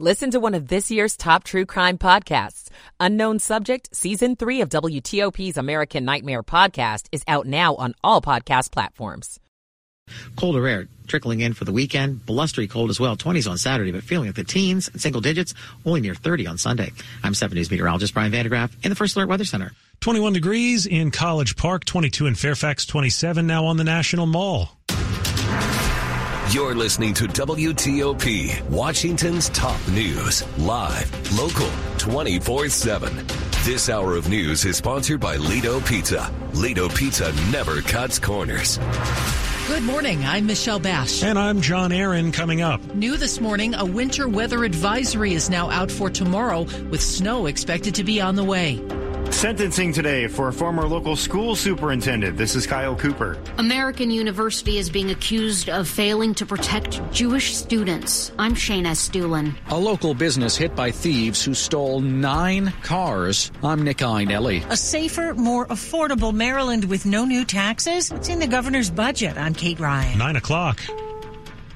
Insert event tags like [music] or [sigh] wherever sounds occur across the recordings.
Listen to one of this year's top true crime podcasts. Unknown Subject, Season 3 of WTOP's American Nightmare podcast is out now on all podcast platforms. Colder air trickling in for the weekend. Blustery cold as well. 20s on Saturday, but feeling at the teens and single digits, only near 30 on Sunday. I'm 7 News meteorologist Brian van de Graaff in the First Alert Weather Center. 21 degrees in College Park, 22 in Fairfax, 27 now on the National Mall. You're listening to WTOP, Washington's top news, live, local, 24 7. This hour of news is sponsored by Lido Pizza. Lido Pizza never cuts corners. Good morning. I'm Michelle Basch. And I'm John Aaron coming up. New this morning, a winter weather advisory is now out for tomorrow, with snow expected to be on the way. Sentencing today for a former local school superintendent. This is Kyle Cooper. American University is being accused of failing to protect Jewish students. I'm Shayna Estulin. A local business hit by thieves who stole nine cars. I'm Nick Iannelli. A safer, more affordable Maryland with no new taxes? What's in the governor's budget? I'm Kate Ryan. Nine o'clock.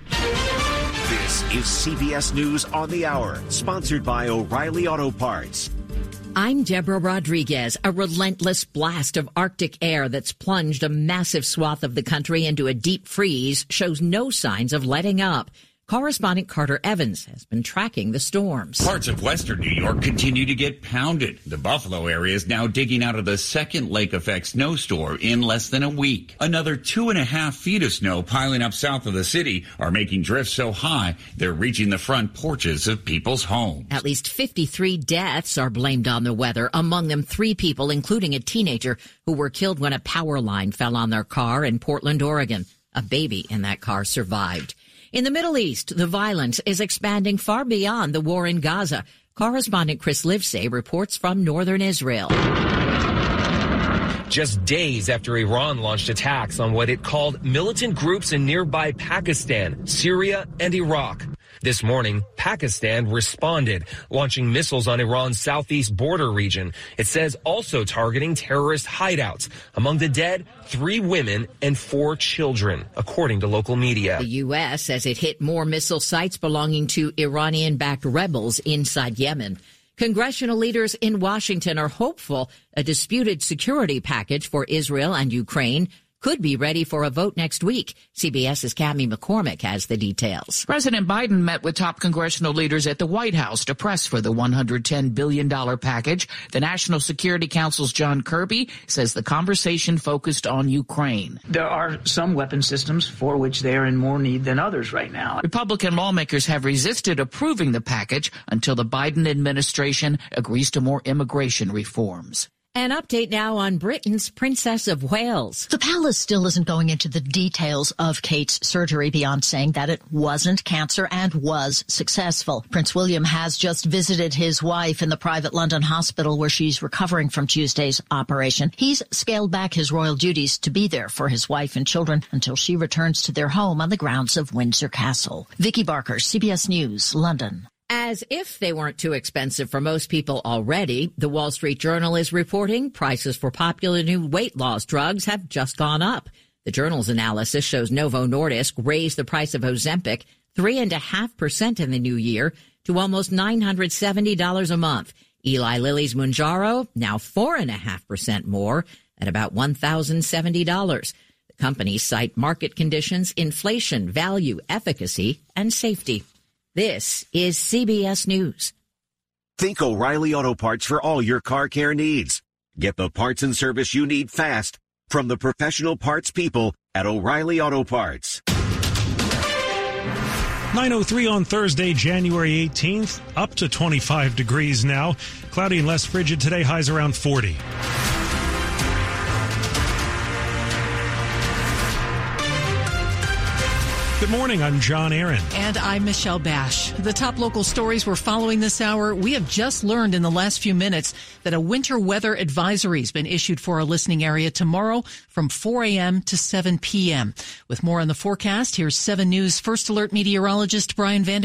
This is CBS News on the Hour, sponsored by O'Reilly Auto Parts. I'm Deborah Rodriguez. A relentless blast of Arctic air that's plunged a massive swath of the country into a deep freeze shows no signs of letting up. Correspondent Carter Evans has been tracking the storms. Parts of western New York continue to get pounded. The Buffalo area is now digging out of the second lake effect snowstorm in less than a week. Another two and a half feet of snow piling up south of the city are making drifts so high they're reaching the front porches of people's homes. At least 53 deaths are blamed on the weather, among them three people, including a teenager, who were killed when a power line fell on their car in Portland, Oregon. A baby in that car survived. In the Middle East, the violence is expanding far beyond the war in Gaza. Correspondent Chris Livesay reports from northern Israel. Just days after Iran launched attacks on what it called militant groups in nearby Pakistan, Syria, and Iraq. This morning, Pakistan responded, launching missiles on Iran's southeast border region. It says also targeting terrorist hideouts. Among the dead, three women and four children, according to local media. The U.S. says it hit more missile sites belonging to Iranian backed rebels inside Yemen. Congressional leaders in Washington are hopeful a disputed security package for Israel and Ukraine could be ready for a vote next week. CBS's Cami McCormick has the details. President Biden met with top congressional leaders at the White House to press for the $110 billion package. The National Security Council's John Kirby says the conversation focused on Ukraine. There are some weapon systems for which they are in more need than others right now. Republican lawmakers have resisted approving the package until the Biden administration agrees to more immigration reforms. An update now on Britain's Princess of Wales. The palace still isn't going into the details of Kate's surgery beyond saying that it wasn't cancer and was successful. Prince William has just visited his wife in the private London hospital where she's recovering from Tuesday's operation. He's scaled back his royal duties to be there for his wife and children until she returns to their home on the grounds of Windsor Castle. Vicki Barker, CBS News, London. As if they weren't too expensive for most people already, the Wall Street Journal is reporting prices for popular new weight loss drugs have just gone up. The journal's analysis shows Novo Nordisk raised the price of Ozempic 3.5% in the new year to almost $970 a month. Eli Lilly's Mounjaro now 4.5% more at about $1,070. The companies cite market conditions, inflation, value, efficacy, and safety. This is CBS News. Think O'Reilly Auto Parts for all your car care needs. Get the parts and service you need fast from the professional parts people at O'Reilly Auto Parts. 903 on Thursday, January 18th, up to 25 degrees now. Cloudy and less frigid today, highs around 40. Good morning. I'm John Aaron. And I'm Michelle Basch. The top local stories we're following this hour. We have just learned in the last few minutes that a winter weather advisory has been issued for our listening area tomorrow from 4 a.m. to 7 p.m. With more on the forecast, here's 7 News First Alert meteorologist Brian van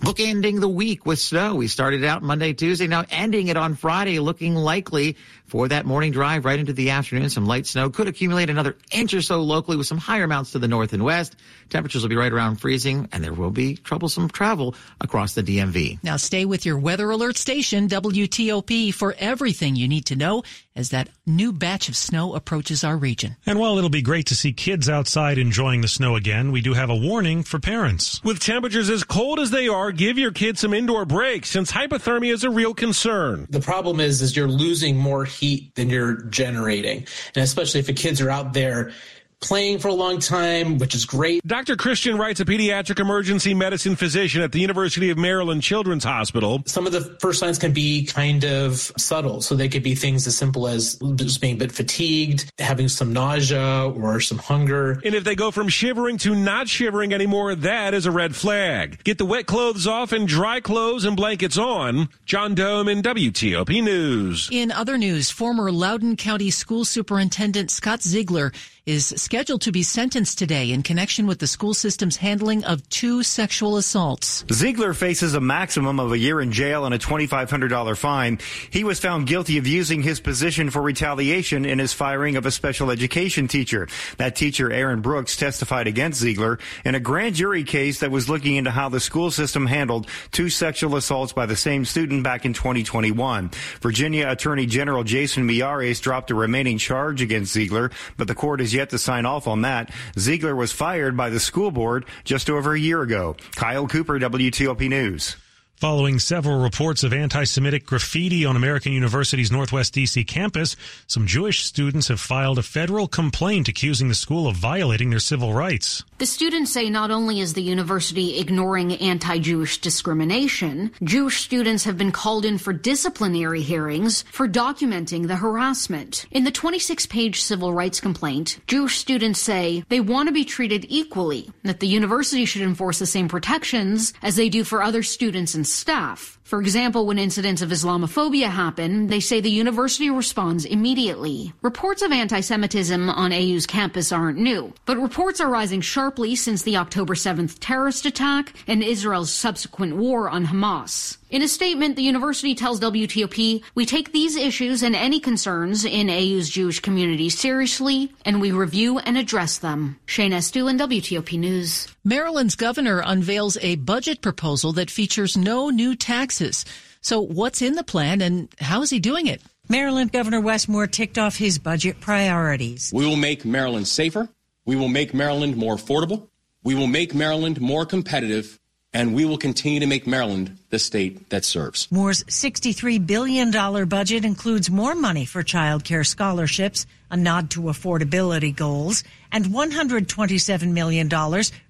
Bookending the week with snow. We started out Monday, Tuesday, now ending it on Friday, looking likely for that morning drive right into the afternoon. Some light snow could accumulate another inch or so locally with some higher amounts to the north and west. Temperatures will be right around freezing and there will be troublesome travel across the DMV. Now stay with your weather alert station, WTOP, for everything you need to know as that new batch of snow approaches our region. And while it'll be great to see kids outside enjoying the snow again, we do have a warning for parents. With temperatures as cold as they are, give your kids some indoor breaks since hypothermia is a real concern. The problem is is you're losing more heat than you're generating. And especially if the kids are out there playing for a long time, which is great. Dr. Christian Wright's a pediatric emergency medicine physician at the University of Maryland Children's Hospital. Some of the first signs can be kind of subtle. So they could be things as simple as just being a bit fatigued, having some nausea or some hunger. And if they go from shivering to not shivering anymore, that is a red flag. Get the wet clothes off and dry clothes and blankets on. John Domen WTOP News. In other news, former Loudoun County School Superintendent Scott Ziegler is scheduled to be sentenced today in connection with the school system's handling of two sexual assaults. Ziegler faces a maximum of a year in jail and a $2,500 fine. He was found guilty of using his position for retaliation in his firing of a special education teacher. That teacher, Erin Brooks, testified against Ziegler in a grand jury case that was looking into how the school system handled two sexual assaults by the same student back in 2021. Virginia Attorney General Jason Miyares dropped a remaining charge against Ziegler, but the court is yet to sign off on that. Ziegler was fired by the school board just over a year ago. Kyle Cooper, WTOP News. Following several reports of anti Semitic graffiti on American University's Northwest D.C. campus, some Jewish students have filed a federal complaint accusing the school of violating their civil rights. The students say not only is the university ignoring anti Jewish discrimination, Jewish students have been called in for disciplinary hearings for documenting the harassment. In the 26 page civil rights complaint, Jewish students say they want to be treated equally, that the university should enforce the same protections as they do for other students and staff. For example, when incidents of Islamophobia happen, they say the university responds immediately. Reports of anti-Semitism on AU's campus aren't new, but reports are rising sharply since the October 7th terrorist attack and Israel's subsequent war on Hamas. In a statement, the university tells WTOP, we take these issues and any concerns in AU's Jewish community seriously, and we review and address them. Shayna Estulin, WTOP News. Maryland's governor unveils a budget proposal that features no new taxes. So what's in the plan and how is he doing it? Maryland Governor Wes Moore ticked off his budget priorities. We will make Maryland safer. We will make Maryland more affordable. We will make Maryland more competitive and we will continue to make Maryland the state that serves. Moore's $63 billion budget includes more money for child care scholarships, a nod to affordability goals, and $127 million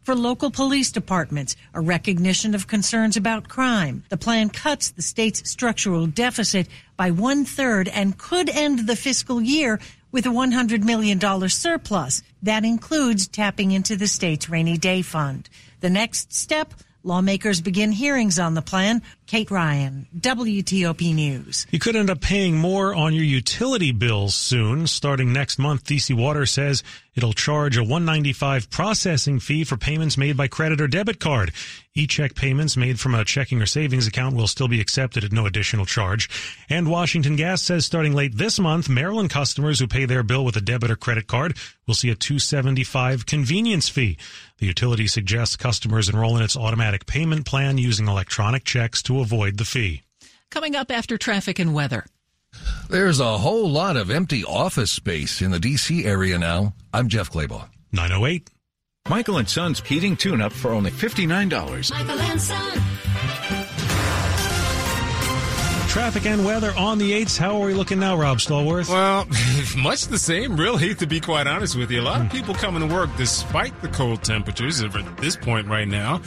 for local police departments, a recognition of concerns about crime. The plan cuts the state's structural deficit by one third and could end the fiscal year with a $100 million surplus. That includes tapping into the state's rainy day fund. The next step, Lawmakers begin hearings on the plan. Kate Ryan, WTOP News. You could end up paying more on your utility bills soon. Starting next month, DC Water says it'll charge a 195 processing fee for payments made by credit or debit card. E-check payments made from a checking or savings account will still be accepted at no additional charge. And Washington Gas says starting late this month, Maryland customers who pay their bill with a debit or credit card will see a 275 convenience fee. The utility suggests customers enroll in its automatic payment plan using electronic checks to avoid the fee. Coming up after traffic and weather. There's a whole lot of empty office space in the D.C. area now. I'm Jeff Clabaugh. 908. Michael and Son's heating tune-up for only $59. Michael and Son. Traffic and weather on the 8s. How are we looking now, Rob Stallworth? Well, [laughs] much the same, really, to be quite honest with you. A lot of people coming to work despite the cold temperatures at this point right now.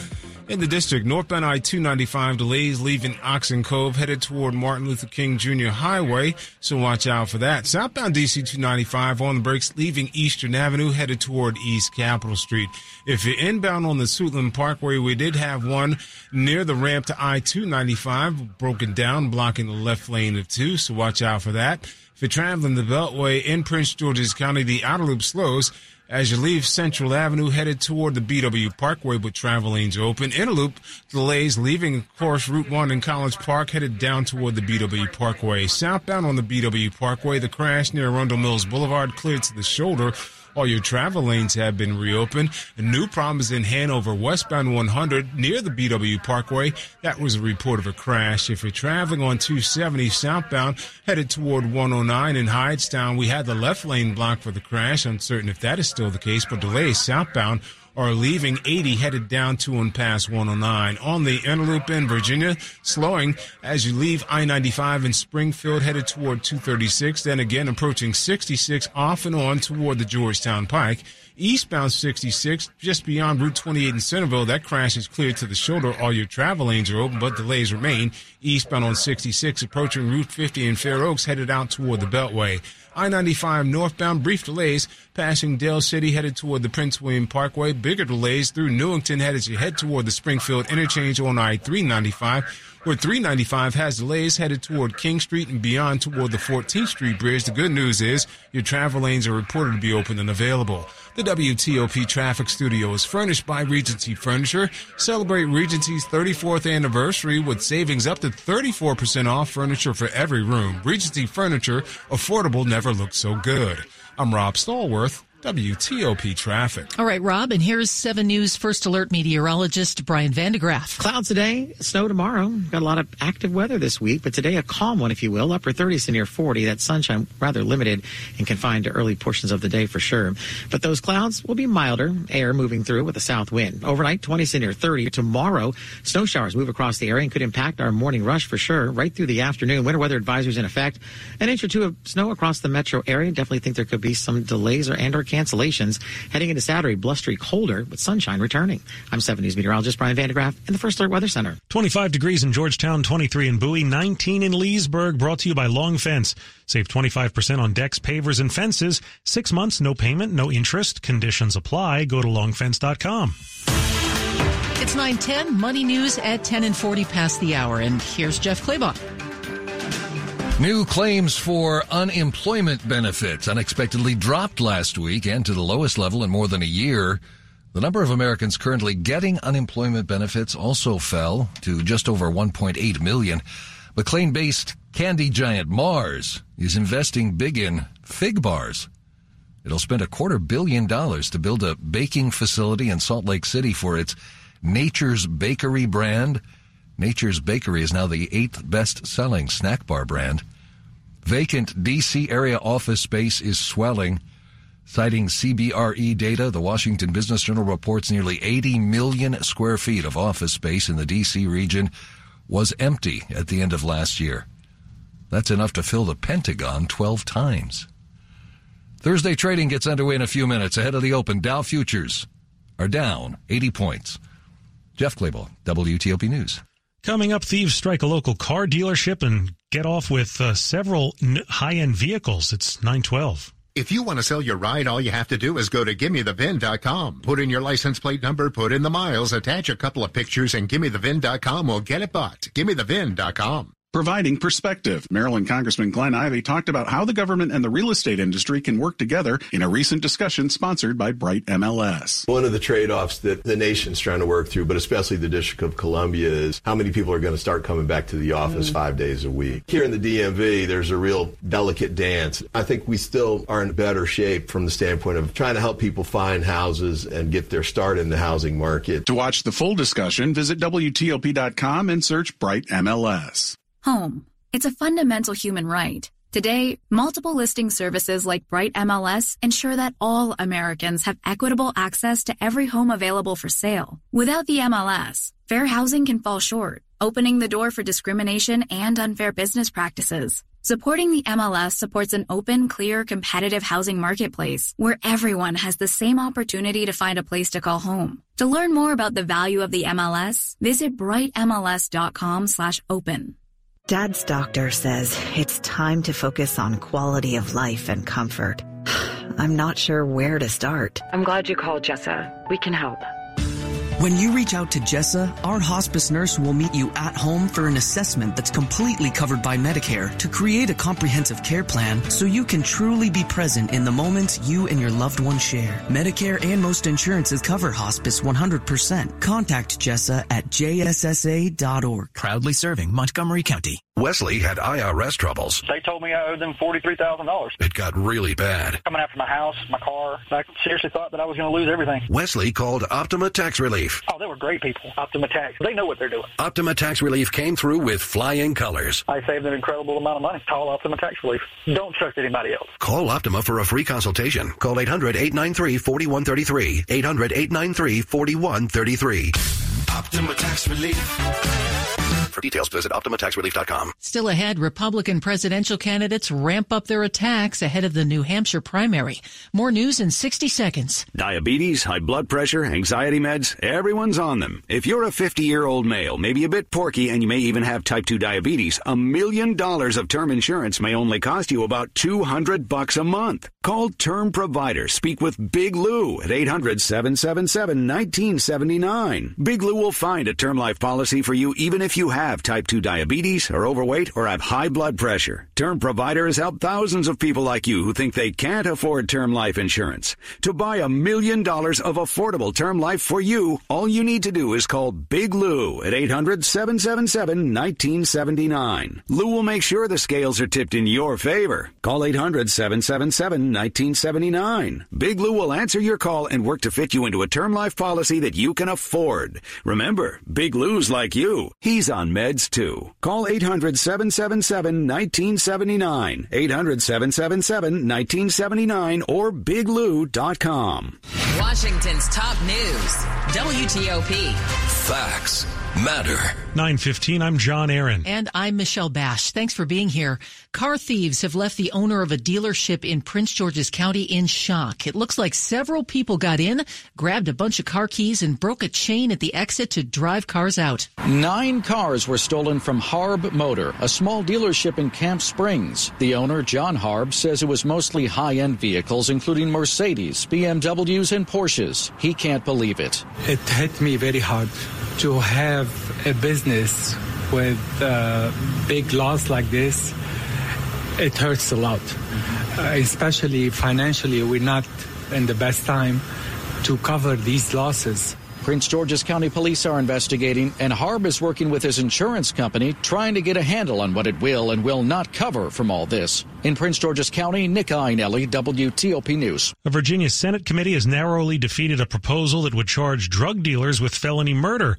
In the district, northbound I-295 delays leaving Oxon Cove headed toward Martin Luther King Jr. Highway, so watch out for that. Southbound DC 295 on the brakes leaving Eastern Avenue headed toward East Capitol Street. If you're inbound on the Suitland Parkway, we did have one near the ramp to I-295 broken down, blocking the left lane of two, so watch out for that. If you're traveling the Beltway in Prince George's County, the outer loop slows as you leave Central Avenue headed toward the BW Parkway with travel lanes open. inner loop delays leaving, of course, Route 1 in College Park headed down toward the BW Parkway. Southbound on the BW Parkway, the crash near Arundel Mills Boulevard cleared to the shoulder. All your travel lanes have been reopened. A new problem is in Hanover, westbound 100 near the BW Parkway. That was a report of a crash. If you're traveling on 270 southbound, headed toward 109 in Hyattstown, we had the left lane blocked for the crash. Uncertain if that is still the case, but delays southbound are leaving 80 headed down to and past 109. On the inner loop in Virginia, slowing as you leave I-95 in Springfield headed toward 236, then again approaching 66 off and on toward the Georgetown Pike. Eastbound 66, just beyond Route 28 in Centreville, that crash is cleared to the shoulder. All your travel lanes are open, but delays remain. Eastbound on 66, approaching Route 50 in Fair Oaks, headed out toward the Beltway. I-95 northbound, brief delays passing Dale City headed toward the Prince William Parkway. Bigger delays through Newington headed as you head toward the Springfield interchange on I-395 where 395 has delays headed toward King Street and beyond toward the 14th Street Bridge. The good news is your travel lanes are reported to be open and available. The WTOP traffic studio is furnished by Regency Furniture. Celebrate Regency's 34th anniversary with savings up to 34% off furniture for every room. Regency Furniture, affordable never looked so good. I'm Rob Stallworth. WTOP traffic. All right, Rob, and here's 7 News First Alert meteorologist Brian van de Graaff. Clouds today, snow tomorrow. Got a lot of active weather this week, but today a calm one, if you will. Upper 30s to near 40. That sunshine rather limited and confined to early portions of the day for sure. But those clouds will be milder, air moving through with a south wind. Overnight, 20s to near 30. Tomorrow, snow showers move across the area and could impact our morning rush for sure. Right through the afternoon, winter weather advisories in effect. An inch or two of snow across the metro area. Definitely think there could be some delays or and or cancellations. Heading into Saturday, blustery colder with sunshine returning. I'm 7 News meteorologist Brian van de Graaff in the First Alert Weather Center. 25 degrees in Georgetown, 23 in Bowie, 19 in Leesburg, brought to you by Long Fence. Save 25% on decks, pavers, and fences. Six months, no payment, no interest. Conditions apply. Go to longfence.com. It's 910, Money News at 10 and 40 past the hour. And here's Jeff Clabaugh. New claims for unemployment benefits unexpectedly dropped last week and to the lowest level in more than a year. The number of Americans currently getting unemployment benefits also fell to just over 1.8 million. McLean-based candy giant Mars is investing big in fig bars. It'll spend a quarter billion dollars to build a baking facility in Salt Lake City for its Nature's Bakery brand. Nature's Bakery is now the eighth best selling snack bar brand. Vacant DC area office space is swelling. Citing CBRE data, the Washington Business Journal reports nearly 80 million square feet of office space in the DC region was empty at the end of last year. That's enough to fill the Pentagon 12 times. Thursday trading gets underway in a few minutes ahead of the open. Dow futures are down 80 points. Jeff Clabaugh, WTOP News. Coming up, thieves strike a local car dealership and get off with uh, several n- high-end vehicles. It's 912. If you want to sell your ride, all you have to do is go to gimmethevin.com. Put in your license plate number, put in the miles, attach a couple of pictures, and gimmethevin.com will get it bought. Gimmethevin.com. Providing perspective. Maryland Congressman Glenn Ivey talked about how the government and the real estate industry can work together in a recent discussion sponsored by Bright MLS. One of the trade-offs that the nation's trying to work through, but especially the District of Columbia, is how many people are going to start coming back to the office mm. five days a week. Here in the DMV, there's a real delicate dance. I think we still are in better shape from the standpoint of trying to help people find houses and get their start in the housing market. To watch the full discussion, visit WTOP.com and search Bright MLS. Home. It's a fundamental human right. Today, multiple listing services like Bright MLS ensure that all Americans have equitable access to every home available for sale. Without the MLS, fair housing can fall short, opening the door for discrimination and unfair business practices. Supporting the MLS supports an open, clear, competitive housing marketplace where everyone has the same opportunity to find a place to call home. To learn more about the value of the MLS, visit brightmls.com slash open. Dad's doctor says it's time to focus on quality of life and comfort. [sighs] I'm not sure where to start. I'm glad you called, Jessa. We can help. When you reach out to Jessa, our hospice nurse will meet you at home for an assessment that's completely covered by Medicare to create a comprehensive care plan so you can truly be present in the moments you and your loved one share. Medicare and most insurances cover hospice 100%. Contact Jessa at jssa.org. Proudly serving Montgomery County. Wesley had IRS troubles. They told me I owed them $43,000. It got really bad. Coming after my house, my car. I seriously thought that I was going to lose everything. Wesley called Optima Tax Relief. Oh, they were great people. Optima Tax. They know what they're doing. Optima Tax Relief came through with flying colors. I saved an incredible amount of money. Call Optima Tax Relief. Don't trust anybody else. Call Optima for a free consultation. Call 800-893-4133. 800-893-4133. Optima Tax Relief. For details, visit OptimaTaxRelief.com. Still ahead, Republican presidential candidates ramp up their attacks ahead of the New Hampshire primary. More news in 60 seconds. Diabetes, high blood pressure, anxiety meds, everyone's on them. If you're a 50 year old male, maybe a bit porky, and you may even have type 2 diabetes, a million dollars of term insurance may only cost you about 200 bucks a month. Call Term Provider. Speak with Big Lou at 800 777 1979. Big Lou will find a term life policy for you even if you have type 2 diabetes, are overweight, or have high blood pressure. Term Provider has helped thousands of people like you who think they can't afford term life insurance. To buy a million dollars of affordable term life for you, all you need to do is call Big Lou at 800 777 1979. Lou will make sure the scales are tipped in your favor. Call 800 777 1979. Big Lou will answer your call and work to fit you into a term life policy that you can afford. Remember, Big Lou's like you. He's on meds too. Call 800 777 1979. 800 777 1979 or biglou.com. Washington's top news WTOP. Facts matter. 915, I'm John Aaron. And I'm Michelle Basch. Thanks for being here. Car thieves have left the owner of a dealership in Prince George's County in shock. It looks like several people got in, grabbed a bunch of car keys, and broke a chain at the exit to drive cars out. Nine cars were stolen from Harb Motor, a small dealership in Camp Springs. The owner, John Harb, says it was mostly high end vehicles, including Mercedes, BMWs, and Porsches. He can't believe it. It hit me very hard to have a business with a big loss like this, it hurts a lot. Uh, especially financially, we're not in the best time to cover these losses. Prince George's County Police are investigating, and Harb is working with his insurance company trying to get a handle on what it will and will not cover from all this. In Prince George's County, Nick Iannelli, WTOP News. A Virginia Senate committee has narrowly defeated a proposal that would charge drug dealers with felony murder.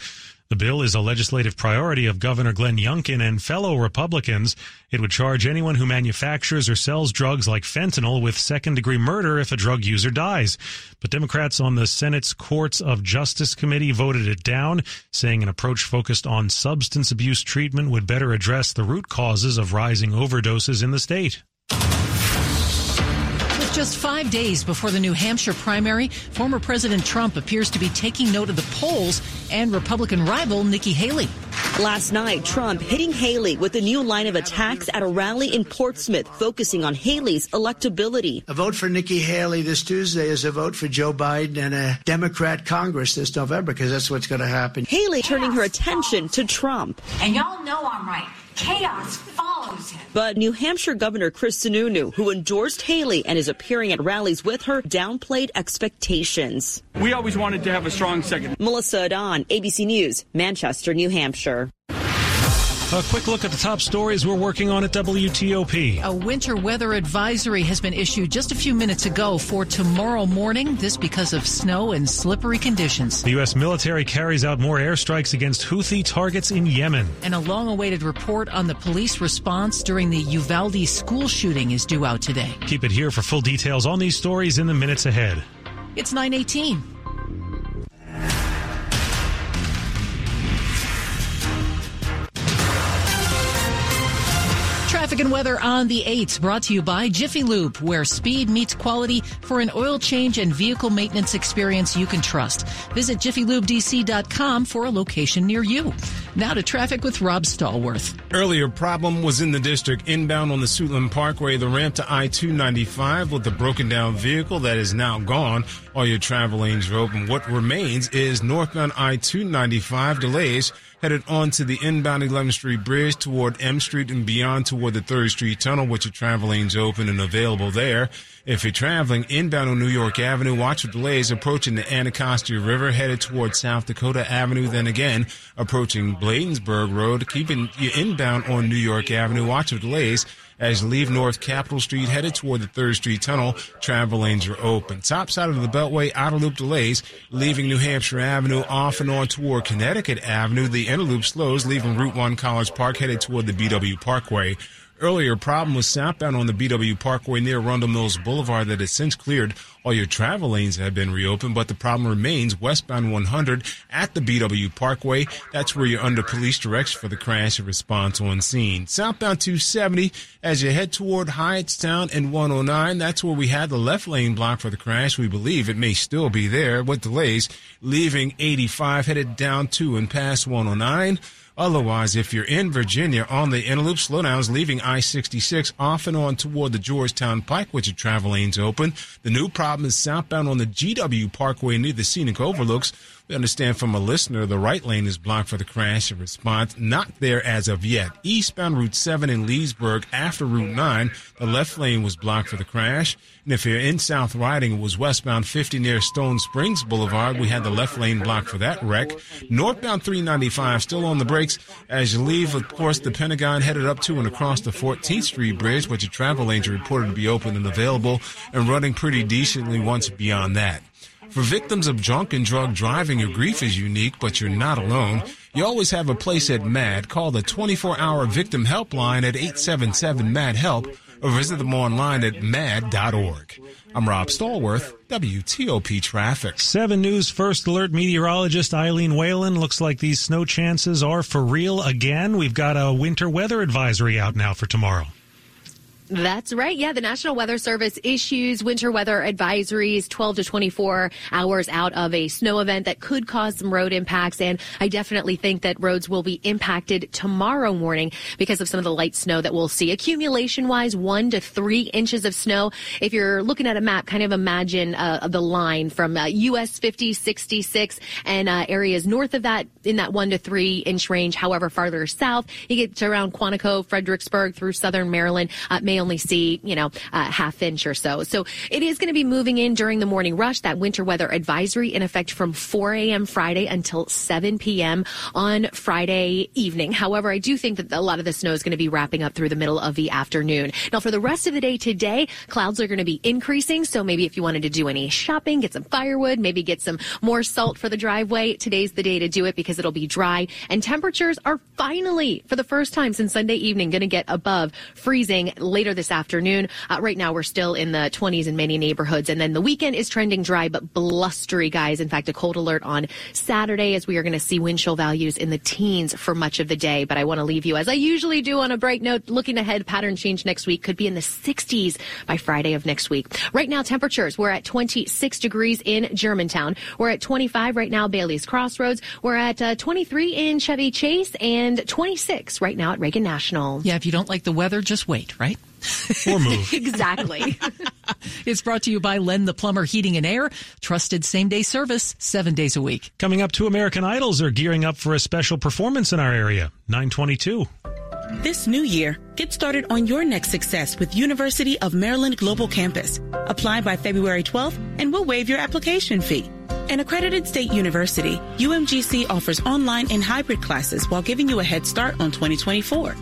The bill is a legislative priority of Governor Glenn Youngkin and fellow Republicans. It would charge anyone who manufactures or sells drugs like fentanyl with second degree murder if a drug user dies. But Democrats on the Senate's Courts of Justice Committee voted it down, saying an approach focused on substance abuse treatment would better address the root causes of rising overdoses in the state. Just five days before the New Hampshire primary, former President Trump appears to be taking note of the polls and Republican rival Nikki Haley. Last night, Trump hitting Haley with a new line of attacks at a rally in Portsmouth, focusing on Haley's electability. A vote for Nikki Haley this Tuesday is a vote for Joe Biden and a Democrat Congress this November, because that's what's going to happen. Haley turning her attention to Trump. And y'all know I'm right. Chaos follows him. But New Hampshire Governor Chris Sununu, who endorsed Haley and is appearing at rallies with her, downplayed expectations. We always wanted to have a strong second. Melissa Adon, ABC News, Manchester, New Hampshire. A quick look at the top stories we're working on at WTOP. A winter weather advisory has been issued just a few minutes ago for tomorrow morning. This because of snow and slippery conditions. The U.S. military carries out more airstrikes against Houthi targets in Yemen. And a long awaited report on the police response during the Uvalde school shooting is due out today. Keep it here for full details on these stories in the minutes ahead. It's 918. Traffic and weather on the 8th brought to you by Jiffy Lube, where speed meets quality for an oil change and vehicle maintenance experience you can trust. Visit jiffylubedc.com for a location near you. Now to traffic with Rob Stallworth. Earlier problem was in the district inbound on the Suitland Parkway, the ramp to I-295 with the broken down vehicle that is now gone. All your travel lanes are open. What remains is northbound I-295 delays headed on to the inbound 11th Street Bridge toward M Street and beyond toward the 3rd Street Tunnel, which your travel lanes open and available there. If you're traveling inbound on New York Avenue, watch for delays approaching the Anacostia River, headed toward South Dakota Avenue. Then again, approaching Bladensburg Road, keeping you inbound on New York Avenue. Watch for delays as you leave North Capitol Street, headed toward the 3rd Street Tunnel. Travel lanes are open. Top side of the Beltway, outer loop delays, leaving New Hampshire Avenue off and on toward Connecticut Avenue. The inner loop slows, leaving Route 1 College Park, headed toward the BW Parkway. Earlier problem was southbound on the BW Parkway near Arundel Mills Boulevard that has since cleared. All your travel lanes have been reopened, but the problem remains westbound 100 at the BW Parkway. That's where you're under police direction for the crash and response on scene. Southbound 270 as you head toward Hyattstown and 109. That's where we had the left lane blocked for the crash. We believe it may still be there with delays, leaving 85 headed down to and past 109. Otherwise, if you're in Virginia on the inner loop, slowdowns leaving I-66 off and on toward the Georgetown Pike, which your travel lanes open. The new problem is southbound on the GW Parkway near the scenic overlooks. We understand from a listener the right lane is blocked for the crash and response. Not there as of yet. Eastbound Route 7 in Leesburg after Route 9, the left lane was blocked for the crash. And if you're in South Riding, it was westbound 50 near Stone Springs Boulevard. We had the left lane blocked for that wreck. Northbound 395 still on the brakes as you leave, of course, the Pentagon headed up to and across the 14th Street Bridge, which a travel are reported to be open and available and running pretty decently once beyond that. For victims of drunk and drug driving, your grief is unique, but you're not alone. You always have a place at MADD. Call the 24-hour victim helpline at 877-MADD-HELP or visit them online at madd.org. I'm Rob Stallworth, WTOP Traffic. 7 News First Alert meteorologist Eileen Whelan. Looks like these snow chances are for real again. We've got a winter weather advisory out now for tomorrow. That's right. Yeah, the National Weather Service issues winter weather advisories 12 to 24 hours out of a snow event that could cause some road impacts. And I definitely think that roads will be impacted tomorrow morning because of some of the light snow that we'll see. Accumulation wise, one to three inches of snow. If you're looking at a map, kind of imagine uh, the line from uh, US 50, 66 and uh, areas north of that in that one to three inch range. However, farther south, you get to around Quantico, Fredericksburg through southern Maryland. Uh, may only see, you know, a half inch or so. So it is going to be moving in during the morning rush. That winter weather advisory in effect from 4 a.m. Friday until 7 p.m. on Friday evening. However, I do think that a lot of the snow is going to be wrapping up through the middle of the afternoon. Now, for the rest of the day today, clouds are going to be increasing. So maybe if you wanted to do any shopping, get some firewood, maybe get some more salt for the driveway, today's the day to do it because it'll be dry and temperatures are finally, for the first time since Sunday evening, going to get above freezing later this afternoon. Uh, right now, we're still in the 20s in many neighborhoods. And then the weekend is trending dry, but blustery, guys. In fact, a cold alert on Saturday as we are going to see wind chill values in the teens for much of the day. But I want to leave you, as I usually do, on a bright note. Looking ahead, pattern change next week could be in the 60s by Friday of next week. Right now, temperatures, we're at 26 degrees in Germantown. We're at 25 right now, Bailey's Crossroads. We're at uh, 23 in Chevy Chase and 26 right now at Reagan National. Yeah, if you don't like the weather, just wait, right? Or move. [laughs] exactly. [laughs] it's brought to you by Len the Plumber Heating and Air. Trusted same day service, seven days a week. Coming up, two American Idols are gearing up for a special performance in our area. 922. This new year, get started on your next success with University of Maryland Global Campus. Apply by February 12th and we'll waive your application fee. An accredited state university, UMGC offers online and hybrid classes while giving you a head start on 2024.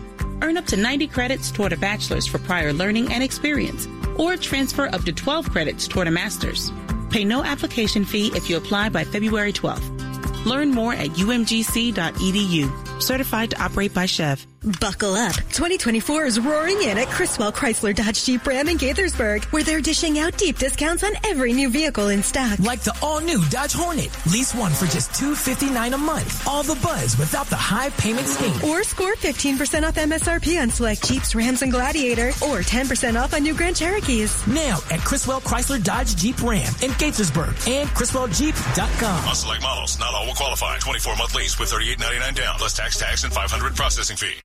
Earn up to 90 credits toward a bachelor's for prior learning and experience, or transfer up to 12 credits toward a master's. Pay no application fee if you apply by February 12th. Learn more at umgc.edu. Certified to operate by SCHEV. Buckle up. 2024 is roaring in at Criswell Chrysler Dodge Jeep Ram in Gaithersburg, where they're dishing out deep discounts on every new vehicle in stock. Like the all-new Dodge Hornet. Lease one for just 259 a month. All the buzz without the high payment scheme. Or score 15% off MSRP on select Jeeps, Rams, and Gladiator. Or 10% off on new Grand Cherokees. Now at Criswell Chrysler Dodge Jeep Ram in Gaithersburg and CriswellJeep.com. On select models, not all will qualify. 24-month lease with $38.99 down, plus tax, tax, and 500 processing fee.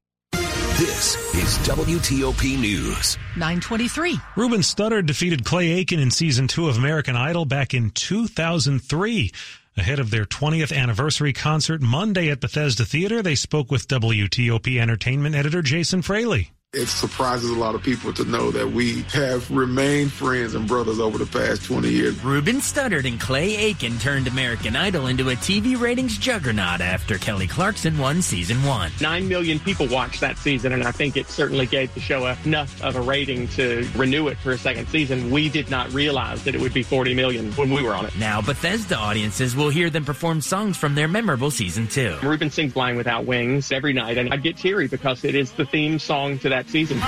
This is WTOP News. 923. Ruben Studdard defeated Clay Aiken in season two of American Idol back in 2003. Ahead of their 20th anniversary concert Monday at Bethesda Theater, they spoke with WTOP Entertainment editor Jason Fraley. It surprises a lot of people to know that we have remained friends and brothers over the past 20 years. Ruben Studdard and Clay Aiken turned American Idol into a TV ratings juggernaut after Kelly Clarkson won season one. Nine million people watched that season, and I think it certainly gave the show enough of a rating to renew it for a second season. We did not realize that it would be 40 million when we were on it. Now, Bethesda audiences will hear them perform songs from their memorable season two. Ruben sings Flying Without Wings every night, and I get teary because it is the theme song to that season.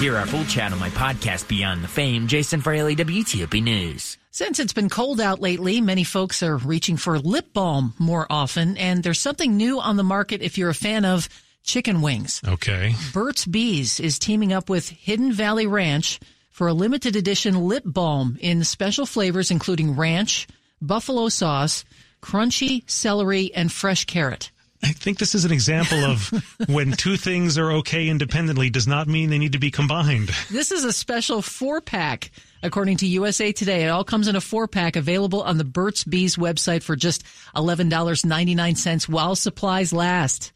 Hear our full chat on my podcast, Beyond the Fame. Jason Fraley, WTOP News. Since it's been cold out lately, many folks are reaching for lip balm more often, and there's something new on the market if you're a fan of chicken wings. Okay. Burt's Bees is teaming up with Hidden Valley Ranch for a limited edition lip balm in special flavors including ranch, buffalo sauce, crunchy celery, and fresh carrot. I think this is an example of [laughs] when two things are okay independently does not mean they need to be combined. This is a special four pack, according to USA Today. It all comes in a four pack available on the Burt's Bees website for just $11.99 while supplies last.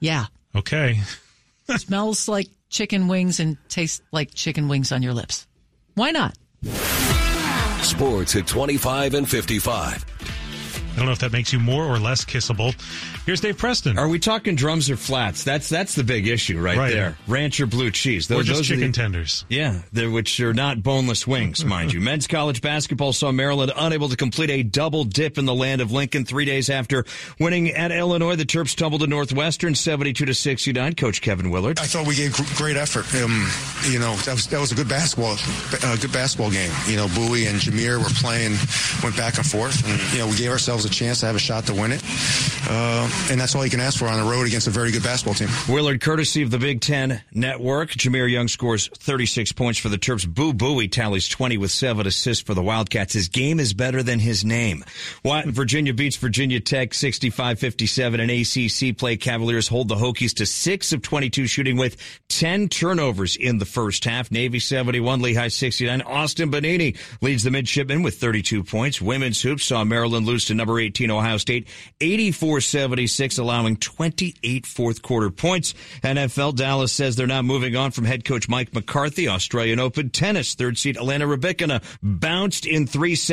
Yeah. Okay. [laughs] Smells like chicken wings and tastes like chicken wings on your lips. Why not? Sports at 25 and 55. I don't know if that makes you more or less kissable. Here's Dave Preston. Are we talking drums or flats? That's that's the big issue right, Right. there. Ranch or blue cheese. or just are chicken the- tenders. Yeah, they're, which are not boneless wings, mind you. [laughs] Men's college basketball saw Maryland unable to complete a double dip in the land of Lincoln three days after winning at Illinois. The Terps tumbled to Northwestern 72 to 69. Coach Kevin Willard. I thought we gave great effort. Um, you know, that was that was a good basketball, uh, good basketball game. You know, Buie and Jahmir were playing, went back and forth, and you know, we gave ourselves a chance to have a shot to win it. Uh, and that's all you can ask for on the road against a very good basketball team. Willard, courtesy of the Big Ten Network. Jahmir Young scores 36 points for the Terps. Boo Buie tallies 20 with seven assists for the Wildcats. His game is better than his name. What? Virginia beats Virginia Tech 65-57 in ACC play. Cavaliers hold the Hokies to 6 of 22 shooting with 10 turnovers in the first half. Navy 71, Lehigh 69. Austin Benigni leads the midshipmen with 32 points. Women's hoops saw Maryland lose to number 18 Ohio State 84-76, allowing 28 fourth quarter points. NFL Dallas says they're now moving on from head coach Mike McCarthy. Australian Open tennis, third seed Elena Rybakina bounced in three sets.